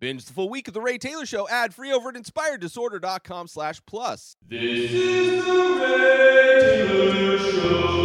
Binge the full week of The Ray Taylor Show ad free over at inspireddisorder.com slash plus. This is the Ray Taylor Show.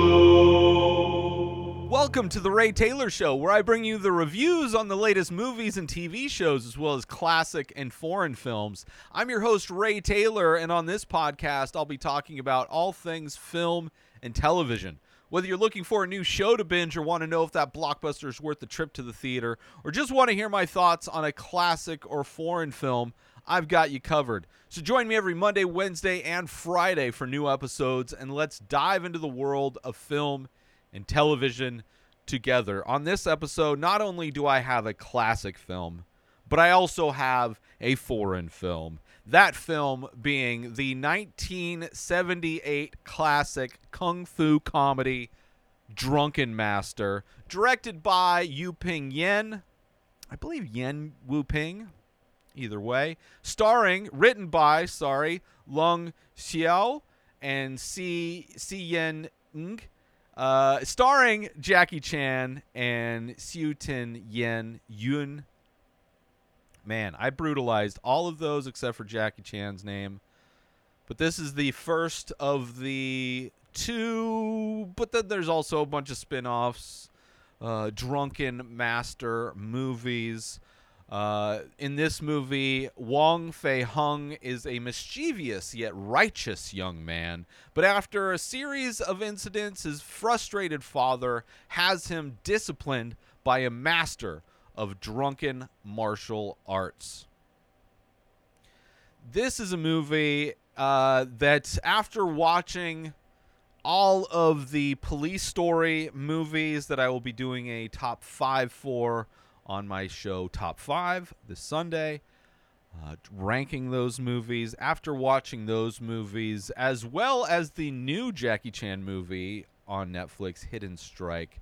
Welcome to The Ray Taylor Show, where I bring you the reviews on the latest movies and TV shows, as well as classic and foreign films. I'm your host, Ray Taylor, and on this podcast, I'll be talking about all things film and television. Whether you're looking for a new show to binge or want to know if that blockbuster is worth the trip to the theater, or just want to hear my thoughts on a classic or foreign film, I've got you covered. So join me every Monday, Wednesday, and Friday for new episodes, and let's dive into the world of film and television together. On this episode, not only do I have a classic film, but I also have a foreign film. That film being the 1978 classic kung fu comedy Drunken Master, directed by Yu Ping Yen. I believe Yen Wu Ping. Either way, starring, written by, sorry, Lung Xiao and Si Si Yen Ng. Uh, starring Jackie Chan and Xiu Tin Yen Yun man, I brutalized all of those except for Jackie Chan's name. But this is the first of the two, but then there's also a bunch of spin offs, uh, Drunken Master movies. Uh, in this movie, Wong Fei Hung is a mischievous yet righteous young man, but after a series of incidents, his frustrated father has him disciplined by a master of drunken martial arts. This is a movie uh, that, after watching all of the police story movies that I will be doing a top five for on my show Top Five this Sunday, uh, ranking those movies, after watching those movies, as well as the new Jackie Chan movie on Netflix, Hidden Strike.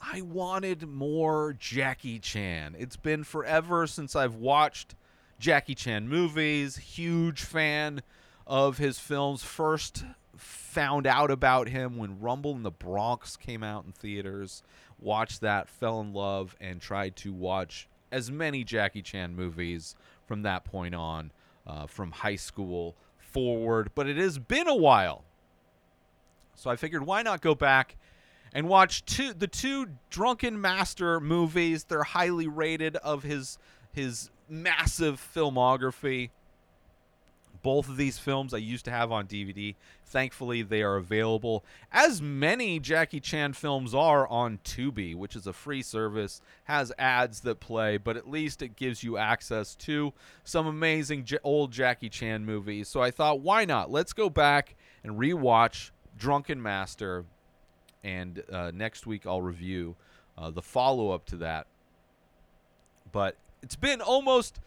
I wanted more Jackie Chan. It's been forever since I've watched Jackie Chan movies. Huge fan of his films. First found out about him when Rumble in the Bronx came out in theaters. Watched that, fell in love, and tried to watch as many Jackie Chan movies from that point on, uh, from high school forward. But it has been a while. So I figured, why not go back and watch two the two Drunken Master movies. They're highly rated of his his massive filmography. Both of these films I used to have on DVD. Thankfully, they are available, as many Jackie Chan films are on Tubi, which is a free service, has ads that play, but at least it gives you access to some amazing old Jackie Chan movies. So I thought, why not? Let's go back and rewatch Drunken Master and uh, next week I'll review uh, the follow up to that. But it's been almost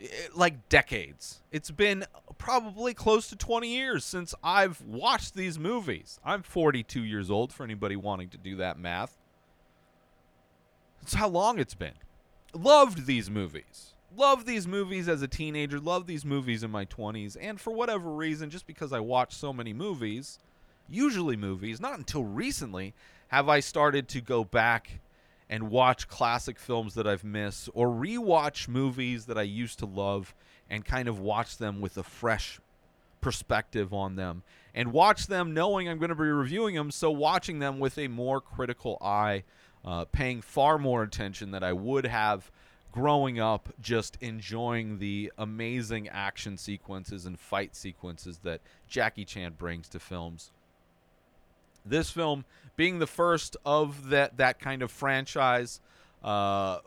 eh, like decades. It's been probably close to 20 years since I've watched these movies. I'm 42 years old for anybody wanting to do that math. That's how long it's been. Loved these movies. Loved these movies as a teenager. Loved these movies in my 20s. And for whatever reason, just because I watched so many movies, usually movies, not until recently have I started to go back and watch classic films that I've missed or rewatch movies that I used to love and kind of watch them with a fresh perspective on them and watch them knowing I'm going to be reviewing them. So, watching them with a more critical eye, uh, paying far more attention that I would have growing up, just enjoying the amazing action sequences and fight sequences that Jackie Chan brings to films. This film, being the first of that that kind of franchise, uh,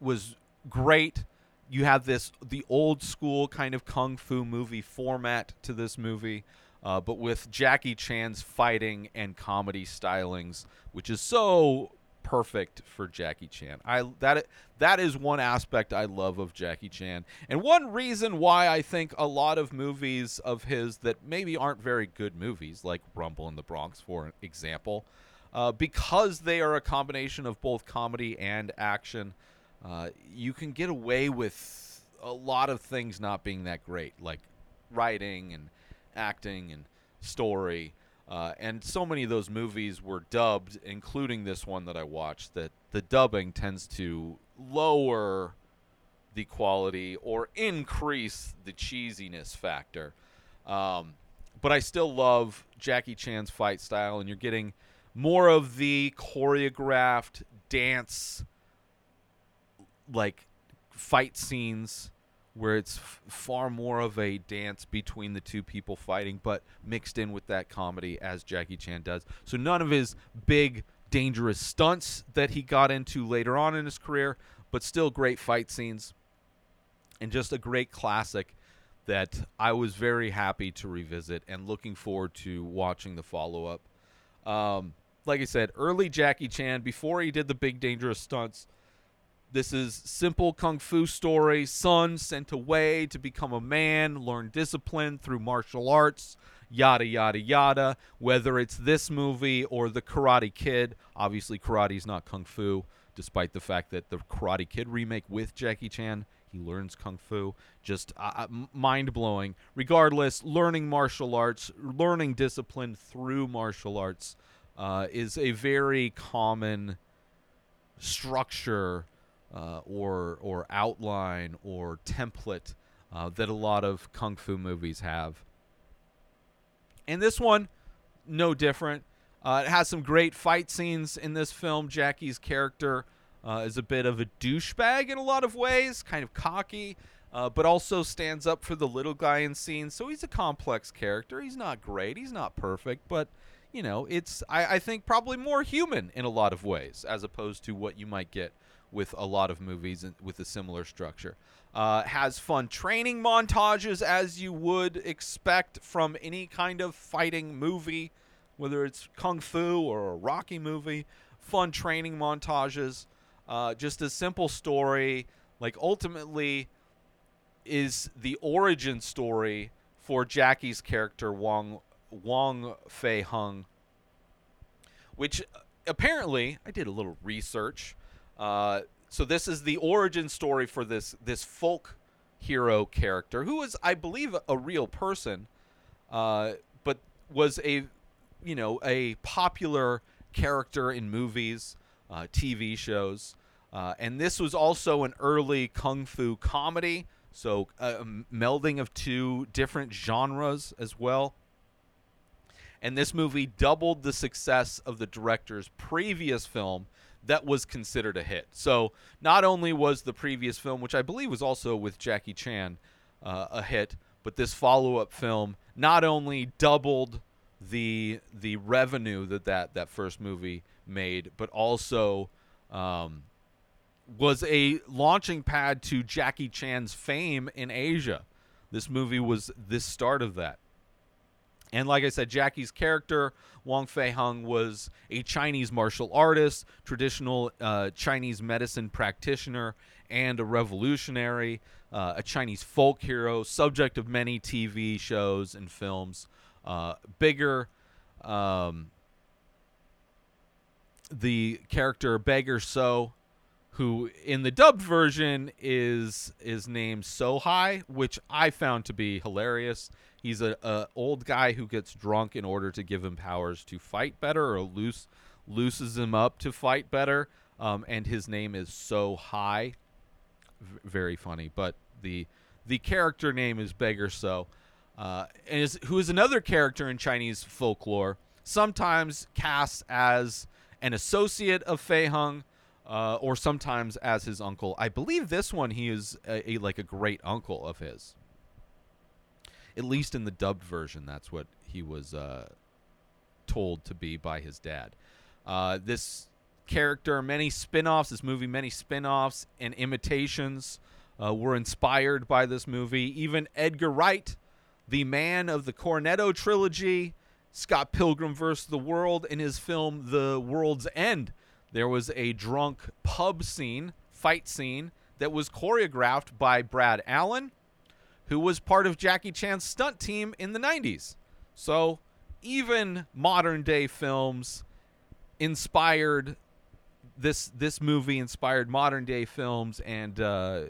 was great. You have this the old school kind of kung fu movie format to this movie, uh, but with Jackie Chan's fighting and comedy stylings, which is so perfect for Jackie Chan. I that that is one aspect I love of Jackie Chan. And one reason why I think a lot of movies of his that maybe aren't very good movies like Rumble in the Bronx for example, uh, because they are a combination of both comedy and action, uh, you can get away with a lot of things not being that great like writing and acting and story uh, and so many of those movies were dubbed, including this one that I watched, that the dubbing tends to lower the quality or increase the cheesiness factor. Um, but I still love Jackie Chan's fight style, and you're getting more of the choreographed dance, like fight scenes, where it's f- far more of a dance between the two people fighting, but mixed in with that comedy as Jackie Chan does. So none of his big, dangerous stunts that he got into later on in his career, but still great fight scenes, and just a great classic that I was very happy to revisit and looking forward to watching the follow up. Um, like I said, early Jackie Chan, before he did the big dangerous stunts, this is simple kung fu story. Son sent away to become a man, learn discipline through martial arts, yada yada yada. Whether it's this movie or the Karate Kid, obviously karate's not kung fu, despite the fact that the Karate Kid remake with Jackie Chan he learns kung fu. Just uh, mind blowing. Regardless, learning martial arts, learning discipline through martial arts uh, is a very common structure uh, or or outline or template uh, that a lot of kung fu movies have. And this one, no different. Uh, it has some great fight scenes in this film. Jackie's character uh, is a bit of a douchebag in a lot of ways, kind of cocky, uh, but also stands up for the little guy in scenes. So he's a complex character. He's not great. He's not perfect, but you know, it's I, I think probably more human in a lot of ways as opposed to what you might get with a lot of movies with a similar structure. Uh, has fun training montages as you would expect from any kind of fighting movie, whether it's kung fu or a Rocky movie. Fun training montages. Uh, just a simple story, like ultimately, is the origin story for Jackie's character Wong Wong Fei Hung, which uh, apparently I did a little research. Uh, so this is the origin story for this this folk hero character who was, I believe, a real person, uh, but was a you know a popular character in movies, uh, TV shows. Uh, and this was also an early kung fu comedy, so a melding of two different genres as well. And this movie doubled the success of the director's previous film that was considered a hit. So not only was the previous film, which I believe was also with Jackie Chan, uh, a hit, but this follow-up film not only doubled the the revenue that that, that first movie made, but also um, was a launching pad to Jackie Chan's fame in Asia. This movie was the start of that. And like I said, Jackie's character, Wong Fei Hung, was a Chinese martial artist, traditional uh, Chinese medicine practitioner, and a revolutionary, uh, a Chinese folk hero, subject of many TV shows and films. Uh, bigger, um, the character Beggar So who in the dubbed version is is named Sohai, which I found to be hilarious. He's a, a, old guy who gets drunk in order to give him powers to fight better, or loose looses him up to fight better. Um, and his name is So High. V- very funny, but the the character name is Beggar So, uh, and is who is another character in Chinese folklore, sometimes cast as an associate of Fei Hung uh, or sometimes as his uncle. I believe this one he is a, a, like a great uncle of his. At least in the dubbed version, that's what he was uh, told to be by his dad. Uh, this character, many spin-offs, this movie, many spin-offs and imitations uh, were inspired by this movie. Even Edgar Wright, the man of the Cornetto trilogy, Scott Pilgrim vs. the World, in his film The World's End, there was a drunk pub scene, fight scene, that was choreographed by Brad Allen, who was part of Jackie Chan's stunt team in the 90s. So even modern day films inspired this this movie inspired modern day films and uh,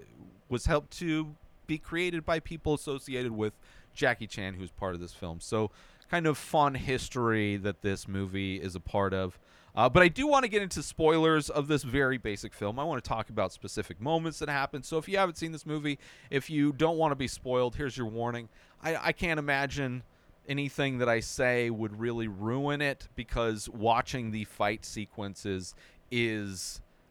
was helped to be created by people associated with Jackie Chan, who's part of this film. So kind of fun history that this movie is a part of. Uh, but I do want to get into spoilers of this very basic film. I want to talk about specific moments that happen. So if you haven't seen this movie, if you don't want to be spoiled, here's your warning. I, I can't imagine anything that I say would really ruin it because watching the fight sequences is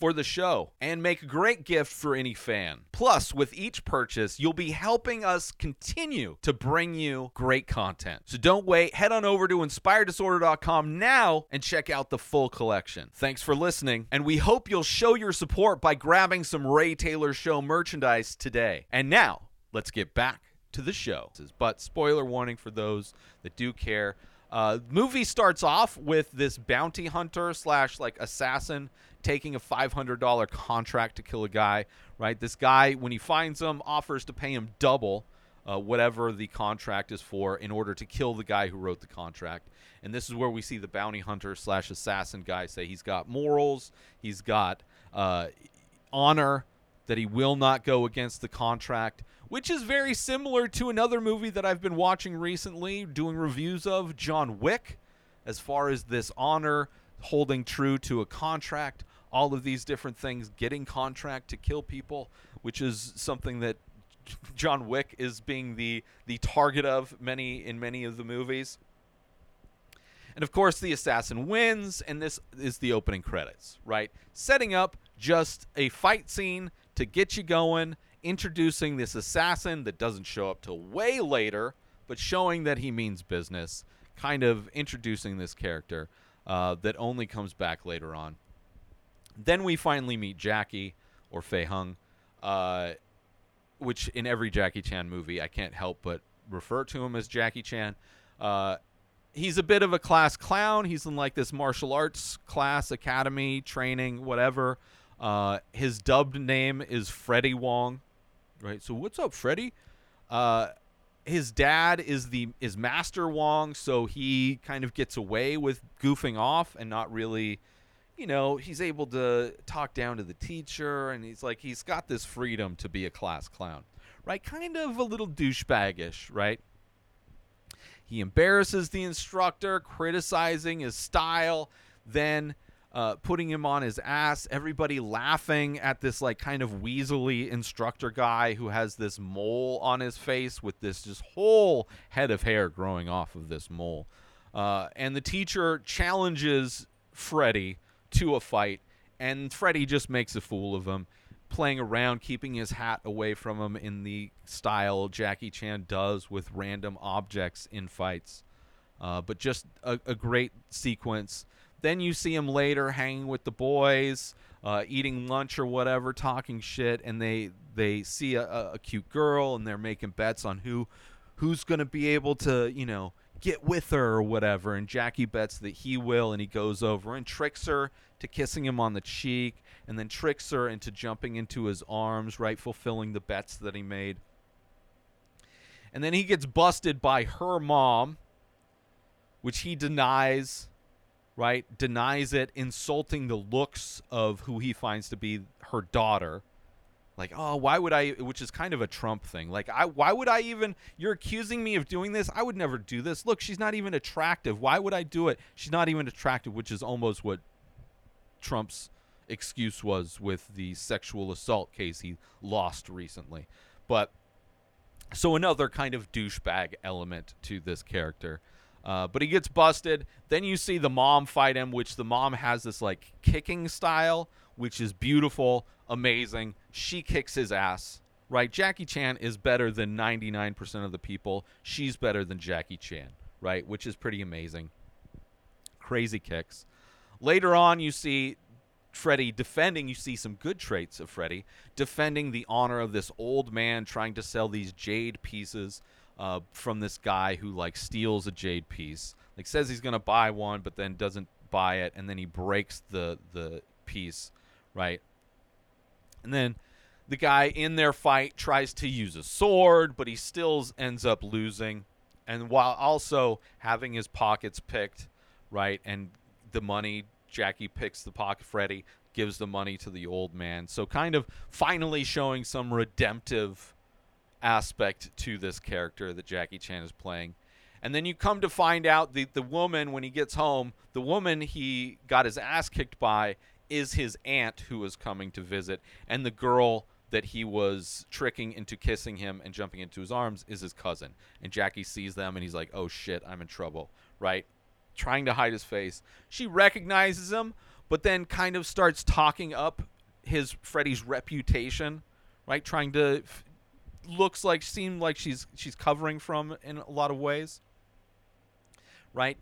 for the show and make a great gift for any fan. Plus, with each purchase, you'll be helping us continue to bring you great content. So don't wait, head on over to inspireddisorder.com now and check out the full collection. Thanks for listening, and we hope you'll show your support by grabbing some Ray Taylor Show merchandise today. And now, let's get back to the show. But spoiler warning for those that do care. Uh, movie starts off with this bounty hunter slash like assassin taking a $500 contract to kill a guy. Right, this guy when he finds him offers to pay him double uh, whatever the contract is for in order to kill the guy who wrote the contract. And this is where we see the bounty hunter slash assassin guy say he's got morals, he's got uh, honor, that he will not go against the contract, which is very similar to another movie that I've been watching recently, doing reviews of, John Wick, as far as this honor, holding true to a contract, all of these different things, getting contract to kill people, which is something that John Wick is being the the target of many in many of the movies. And of course, the assassin wins, and this is the opening credits, right? Setting up just a fight scene to get you going, introducing this assassin that doesn't show up till way later, but showing that he means business, kind of introducing this character uh, that only comes back later on. Then we finally meet Jackie or Fei Hung, uh, which in every Jackie Chan movie I can't help but refer to him as Jackie Chan. Uh, he's a bit of a class clown. He's in like this martial arts class, academy, training, whatever. Uh, his dubbed name is Freddie Wong, right? So what's up, Freddie? Uh, his dad is the is Master Wong, so he kind of gets away with goofing off and not really, you know, he's able to talk down to the teacher, and he's like he's got this freedom to be a class clown, right? Kind of a little douchebaggish, right? He embarrasses the instructor, criticizing his style, then uh, putting him on his ass. Everybody laughing at this like kind of weaselly instructor guy who has this mole on his face with this just whole head of hair growing off of this mole. Uh, and the teacher challenges Freddy to a fight, and Freddy just makes a fool of him, playing around, keeping his hat away from him in the style Jackie Chan does with random objects in fights. Uh, but just a, a great sequence. Then you see him later hanging with the boys, uh, eating lunch or whatever, talking shit, and they they see a, a, cute girl and they're making bets on who who's gonna be able to you know get with her or whatever. And Jackie bets that he will, and he goes over and tricks her to kissing him on the cheek, and then tricks her into jumping into his arms, right, fulfilling the bets that he made. And then he gets busted by her mom, which he denies right? Denies it, insulting the looks of who he finds to be her daughter. Like, oh, why would I? Which is kind of a Trump thing. Like, I, why would I even? You're accusing me of doing this. I would never do this. Look, she's not even attractive. Why would I do it? She's not even attractive, which is almost what Trump's excuse was with the sexual assault case he lost recently. But so another kind of douchebag element to this character. Uh, but he gets busted. Then you see the mom fight him, which the mom has this like kicking style, which is beautiful, amazing. She kicks his ass, right? Jackie Chan is better than 99% of the people. She's better than Jackie Chan, right? Which is pretty amazing. Crazy kicks. Later on, you see Freddy defending, you see some good traits of Freddy, defending the honor of this old man trying to sell these jade pieces uh, from this guy who like steals a jade piece, like says he's gonna buy one, but then doesn't buy it, and then he breaks the the piece, right? And then the guy in their fight tries to use a sword, but he still ends up losing. And while also having his pockets picked, right, and the money, Jackie picks the pocket, Freddy gives the money to the old man. So kind of finally showing some redemptive aspect to this character that Jackie Chan is playing. And then you come to find out the the woman when he gets home, the woman he got his ass kicked by is his aunt who was coming to visit, and the girl that he was tricking into kissing him and jumping into his arms is his cousin. And Jackie sees them and he's like, "Oh shit, I'm in trouble." Right? Trying to hide his face. She recognizes him, but then kind of starts talking up his Freddy's reputation, right? Trying to f- looks like seemed like she's she's covering from in a lot of ways. Right?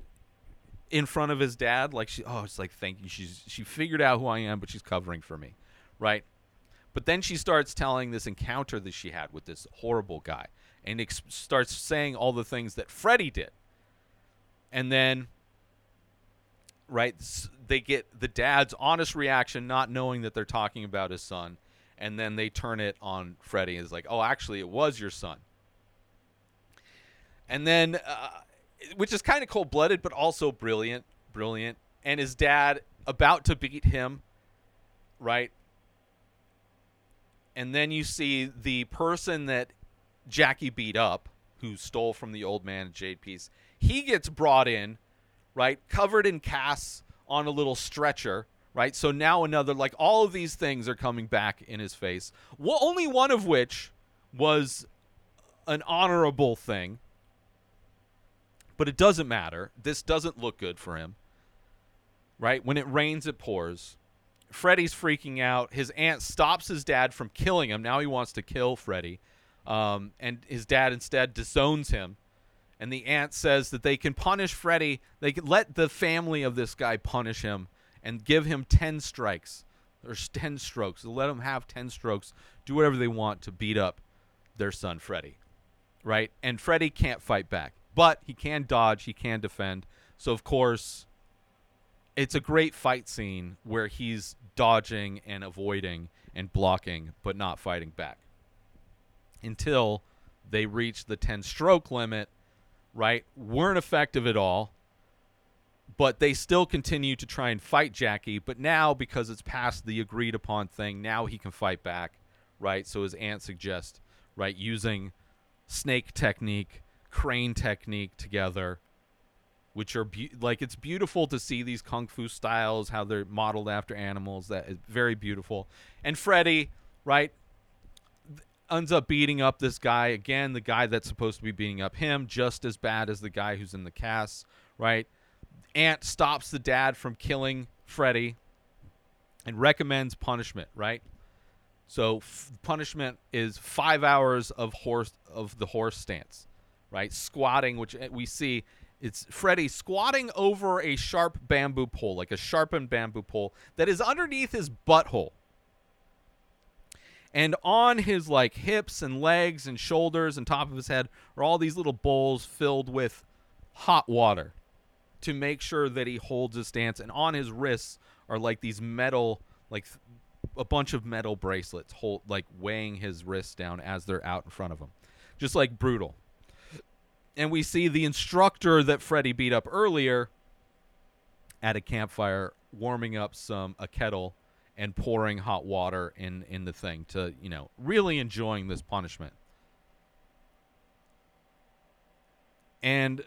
In front of his dad like she oh it's like thank you she's she figured out who I am but she's covering for me. Right? But then she starts telling this encounter that she had with this horrible guy and ex- starts saying all the things that Freddy did. And then right they get the dad's honest reaction not knowing that they're talking about his son and then they turn it on Freddy and is like, "Oh, actually, it was your son." And then, uh, which is kind of cold-blooded, but also brilliant, brilliant. And his dad about to beat him, right? And then you see the person that Jackie beat up, who stole from the old man Jade Piece. He gets brought in, right, covered in casts on a little stretcher, right? So now another like all of these things are coming back in his face. Well, only one of which was an honorable thing. But it doesn't matter. This doesn't look good for him. Right? When it rains it pours. Freddy's freaking out. His aunt stops his dad from killing him. Now he wants to kill Freddy. Um, and his dad instead disowns him. And the aunt says that they can punish Freddy. They can let the family of this guy punish him and give him 10 strikes or 10 strokes. Let him have 10 strokes. Do whatever they want to beat up their son Freddy. Right? And Freddy can't fight back. But he can dodge, he can defend. So of course, it's a great fight scene where he's dodging and avoiding and blocking but not fighting back. Until they reach the 10 stroke limit, right? Weren't effective at all but they still continue to try and fight Jackie. But now, because it's past the agreed upon thing, now he can fight back, right? So his aunt suggests, right, using snake technique, crane technique together, which are be- like it's beautiful to see these kung fu styles, how they're modeled after animals. That is very beautiful. And Freddy, right, ends up beating up this guy again, the guy that's supposed to be beating up him, just as bad as the guy who's in the cast, right? Aunt stops the dad from killing Freddy and recommends punishment, right? So f- punishment is five hours of horse of the horse stance, right? Squatting, which uh, we see, it's Freddy squatting over a sharp bamboo pole, like a sharpened bamboo pole that is underneath his butthole. And on his like hips and legs and shoulders and top of his head are all these little bowls filled with hot water to make sure that he holds his stance and on his wrists are like these metal like a bunch of metal bracelets hold like weighing his wrists down as they're out in front of him. Just like brutal. And we see the instructor that Freddy beat up earlier at a campfire warming up some a kettle and pouring hot water in in the thing to you know really enjoying this punishment. And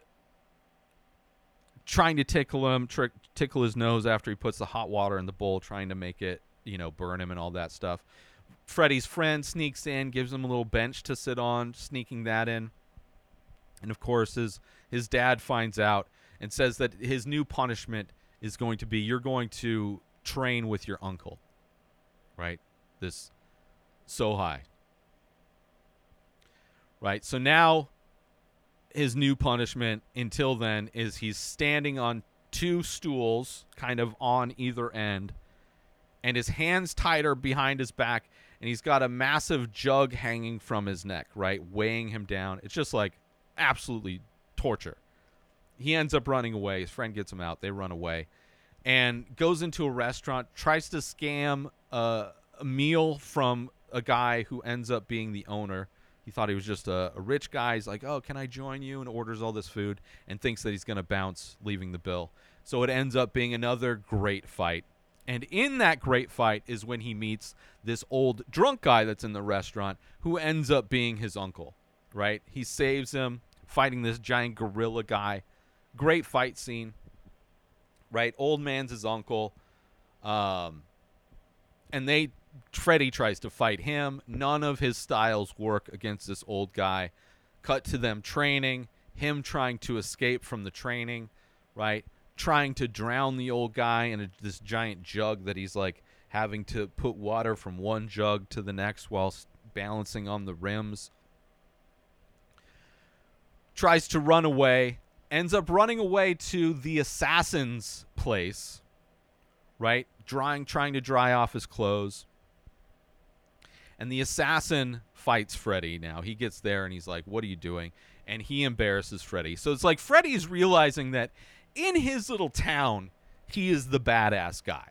trying to tickle him, tickle his nose after he puts the hot water in the bowl, trying to make it, you know, burn him and all that stuff. Freddy's friend sneaks in, gives him a little bench to sit on, sneaking that in. And of course, his his dad finds out and says that his new punishment is going to be you're going to train with your uncle. Right? This so high. Right? So now his new punishment until then is he's standing on two stools kind of on either end and his hands tighter behind his back and he's got a massive jug hanging from his neck right weighing him down. It's just like absolutely torture. He ends up running away. His friend gets him out. They run away and goes into a restaurant tries to scam a meal from a guy who ends up being the owner. He thought he was just a, a rich guy. He's like, "Oh, can I join you?" and orders all this food and thinks that he's going to bounce, leaving the bill. So it ends up being another great fight. And in that great fight is when he meets this old drunk guy that's in the restaurant who ends up being his uncle, right? He saves him fighting this giant gorilla guy. Great fight scene, right? Old man's his uncle. Um, and they Freddy tries to fight him. None of his styles work against this old guy. Cut to them training, him trying to escape from the training, right? Trying to drown the old guy in a, this giant jug that he's like having to put water from one jug to the next whilst balancing on the rims. Tries to run away, ends up running away to the assassin's place, right? Drying, trying to dry off his clothes. And the assassin fights Freddy now. He gets there and he's like, What are you doing? And he embarrasses Freddy. So it's like Freddy's realizing that in his little town, he is the badass guy.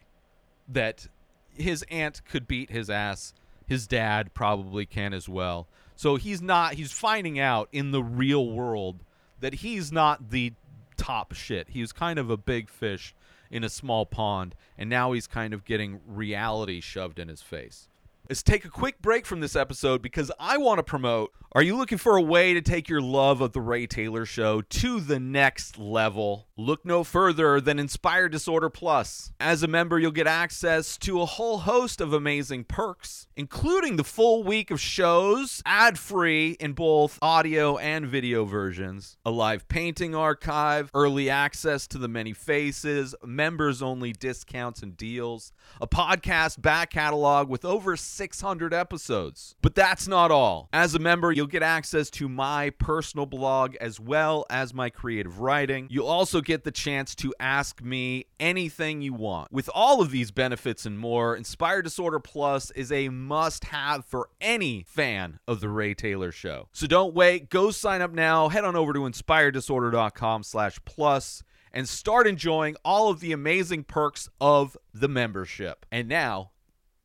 That his aunt could beat his ass. His dad probably can as well. So he's not, he's finding out in the real world that he's not the top shit. He was kind of a big fish in a small pond, and now he's kind of getting reality shoved in his face. Let's take a quick break from this episode because I want to promote. Are you looking for a way to take your love of The Ray Taylor Show to the next level? Look no further than Inspired Disorder Plus. As a member, you'll get access to a whole host of amazing perks, including the full week of shows, ad free in both audio and video versions, a live painting archive, early access to the many faces, members only discounts and deals, a podcast back catalog with over 600 episodes. But that's not all. As a member, you'll get access to my personal blog as well as my creative writing. You'll also get the chance to ask me anything you want. With all of these benefits and more, Inspired Disorder Plus is a must have for any fan of The Ray Taylor Show. So don't wait. Go sign up now. Head on over to inspireddisorder.com slash plus and start enjoying all of the amazing perks of the membership. And now,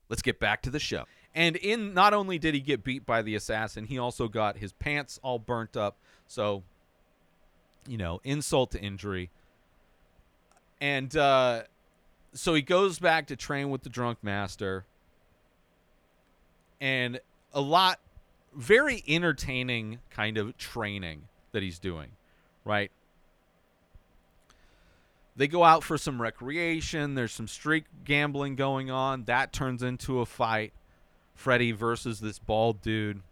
let's get back to the show. And in not only did he get beat by the assassin, he also got his pants all burnt up. So, you know, insult to injury. And uh, so he goes back to train with the drunk master. And a lot, very entertaining kind of training that he's doing, right? They go out for some recreation. There's some street gambling going on. That turns into a fight. Freddy versus this bald dude,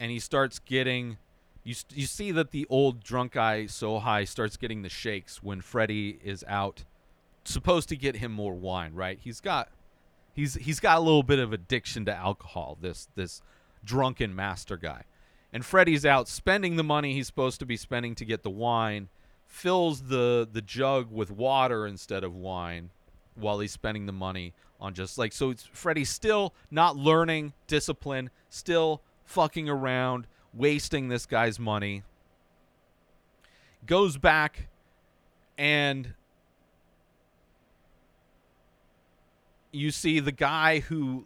and he starts getting. You you see that the old drunk guy so high starts getting the shakes when Freddy is out. Supposed to get him more wine, right? He's got, he's he's got a little bit of addiction to alcohol. This this drunken master guy, and Freddy's out spending the money he's supposed to be spending to get the wine fills the the jug with water instead of wine while he's spending the money on just like so it's Freddy's still not learning discipline, still fucking around, wasting this guy's money. Goes back and you see the guy who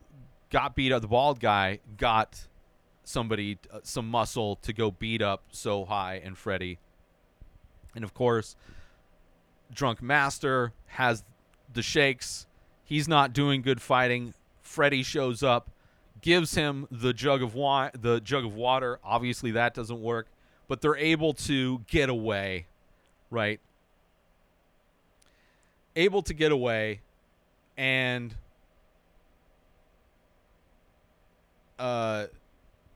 got beat up, the bald guy got somebody uh, some muscle to go beat up so high and Freddy and of course, Drunk Master has the shakes. He's not doing good fighting. Freddy shows up, gives him the jug of wine, the jug of water. Obviously, that doesn't work, but they're able to get away, right? Able to get away, and uh,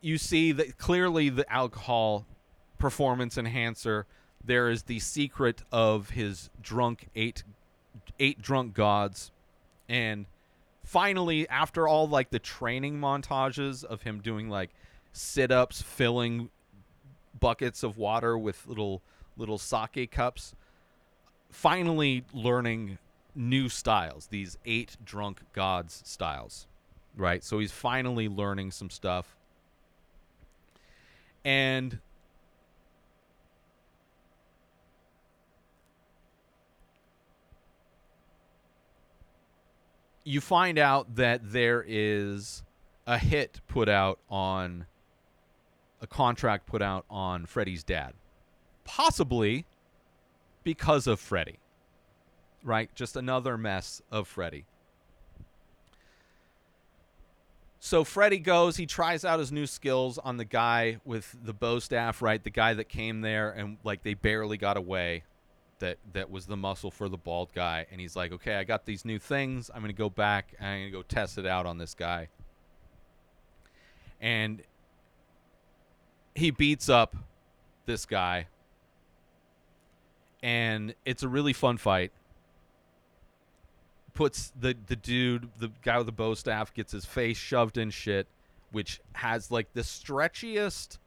you see that clearly the alcohol performance enhancer there is the secret of his drunk eight eight drunk gods. And finally after all like the training montages of him doing like sit-ups filling buckets of water with little little sake cups finally learning new styles these eight drunk gods styles right so he's finally learning some stuff and you find out that there is a hit put out on a contract put out on Freddie's dad. Possibly because of Freddie. Right? Just another mess of Freddy. So Freddy goes, he tries out his new skills on the guy with the bow staff, right? The guy that came there and like they barely got away. That that was the muscle for the bald guy and he's like, "Okay, I got these new things. I'm going to go back and I'm going to go test it out on this guy." And he beats up this guy and it's a really fun fight puts the the dude the guy with the bow staff gets his face shoved in shit which has like the stretchiest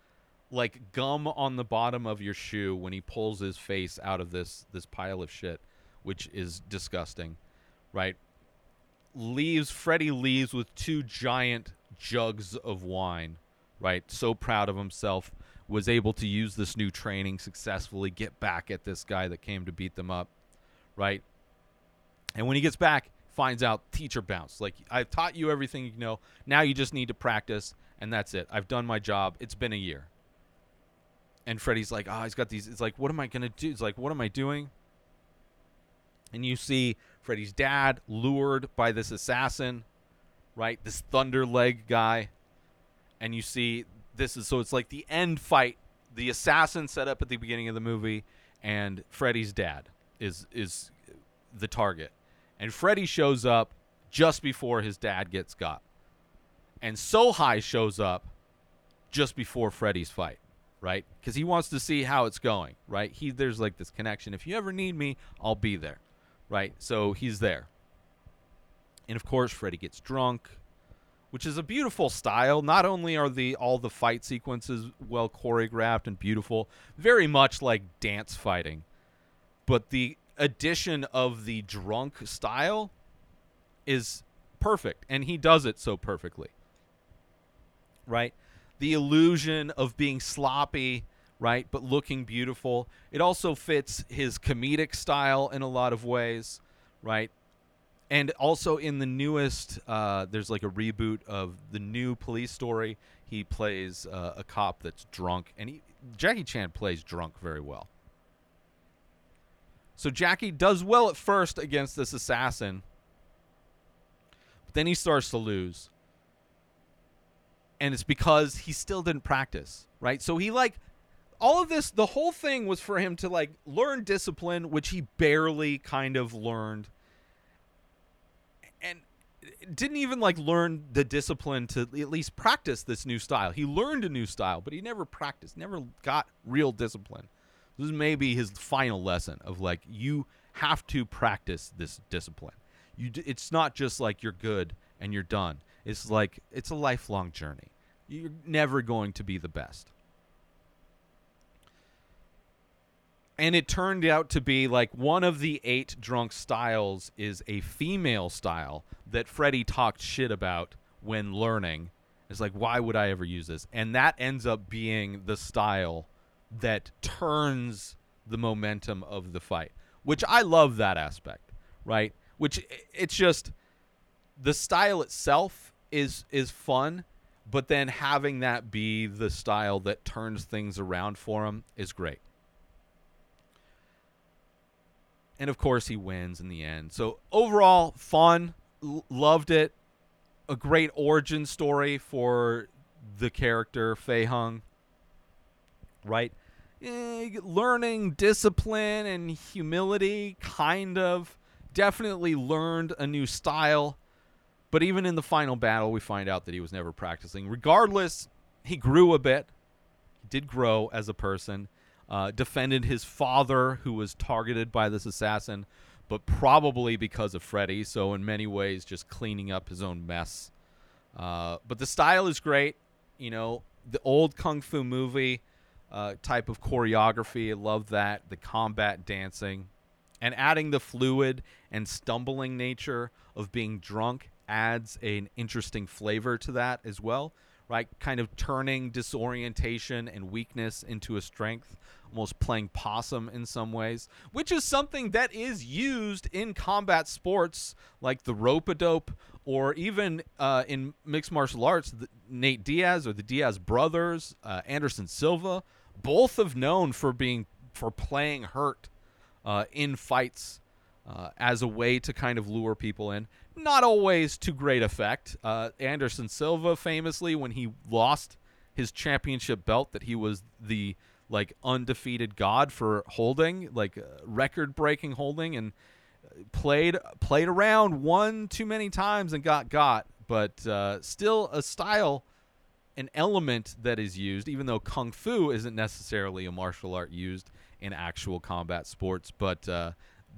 like gum on the bottom of your shoe when he pulls his face out of this this pile of shit which is disgusting right? Leaves Freddy leaves with two giant jugs of wine right? So proud of himself was able to use this new training successfully get back at this guy that came to beat them up right and when he gets back, finds out teacher bounce. Like I've taught you everything you know. Now you just need to practice, and that's it. I've done my job. It's been a year. And Freddy's like, oh, he's got these. It's like, what am I gonna do? It's like, what am I doing? And you see Freddy's dad lured by this assassin, right? This thunder leg guy, and you see this is so it's like the end fight. The assassin set up at the beginning of the movie, and Freddy's dad is is the target and Freddy shows up just before his dad gets got. And Sohai shows up just before Freddy's fight, right? Because he wants to see how it's going, right? He there's like this connection. If you ever need me, I'll be there, right? So he's there. And of course, Freddy gets drunk, which is a beautiful style. Not only are the all the fight sequences well choreographed and beautiful, very much like dance fighting, but the addition of the drunk style is perfect and he does it so perfectly. Right? The illusion of being sloppy right but looking beautiful. It also fits his comedic style in a lot of ways right? And also in the newest uh, there's like a reboot of the new police story. He plays uh, a cop that's drunk and he, jackie chan plays drunk very well so Jackie does well at first against this assassin. But then he starts to lose. And it's because he still didn't practice, right? So he like all of this the whole thing was for him to like learn discipline which he barely kind of learned and didn't even like learn the discipline to at least practice this new style. He learned a new style, but he never practiced, never got real discipline. This is maybe his final lesson of like you have to practice this discipline. You d- it's not just like you're good and you're done. It's like it's a lifelong journey. You're never going to be the best. And it turned out to be like one of the eight drunk styles is a female style that Freddie talked shit about when learning. It's like, why would I ever use this? And that ends up being the style that turns the momentum of the fight, which I love that aspect, right? Which it's just the style itself is is fun, but then having that be the style that turns things around for him is great. And of course, he wins in the end. So overall, fun, l- loved it. A great origin story for the character Fei Hung. Right? Eh, learning discipline and humility, kind of. Definitely learned a new style. But even in the final battle, we find out that he was never practicing. Regardless, he grew a bit. He did grow as a person. Uh, defended his father, who was targeted by this assassin, but probably because of Freddy. So, in many ways, just cleaning up his own mess. Uh, but the style is great. You know, the old Kung Fu movie uh, type of choreography. I love that. The combat dancing. And adding the fluid and stumbling nature of being drunk adds an interesting flavor to that as well, right? Kind of turning disorientation and weakness into a strength, almost playing possum in some ways, which is something that is used in combat sports like the rope a dope or even uh, in mixed martial arts, Nate Diaz or the Diaz brothers, uh, Anderson Silva, both have known for being for playing hurt uh, in fights uh, as a way to kind of lure people in. Not always to great effect. Uh, Anderson Silva famously, when he lost his championship belt, that he was the like undefeated god for holding, like uh, record-breaking holding, and played played around one too many times and got got, but uh, still a style, an element that is used, even though kung fu isn't necessarily a martial art used in actual combat sports, but uh,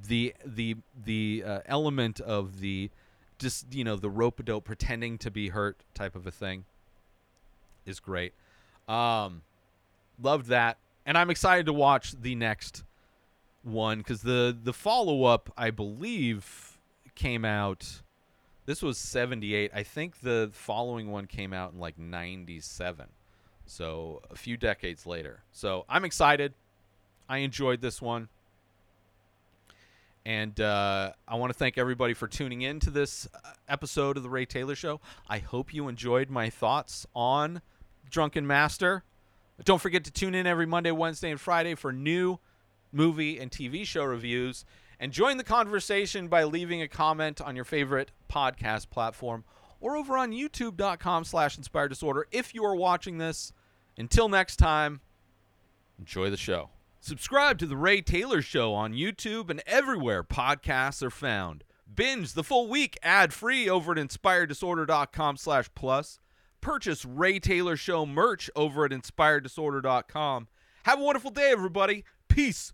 the the the uh, element of the just you know the rope a dope pretending to be hurt type of a thing is great. Um, loved that, and I'm excited to watch the next one because the the follow up I believe came out. This was 78. I think the following one came out in like 97. So a few decades later. So I'm excited. I enjoyed this one. And uh, I want to thank everybody for tuning in to this uh, episode of The Ray Taylor Show. I hope you enjoyed my thoughts on Drunken Master. Don't forget to tune in every Monday, Wednesday, and Friday for new movie and TV show reviews. And join the conversation by leaving a comment on your favorite podcast platform or over on youtube.com slash inspired disorder if you are watching this. Until next time, enjoy the show. Subscribe to The Ray Taylor Show on YouTube and everywhere podcasts are found. Binge the full week ad-free over at inspireddisorder.com slash plus. Purchase Ray Taylor Show merch over at inspireddisorder.com. Have a wonderful day, everybody. Peace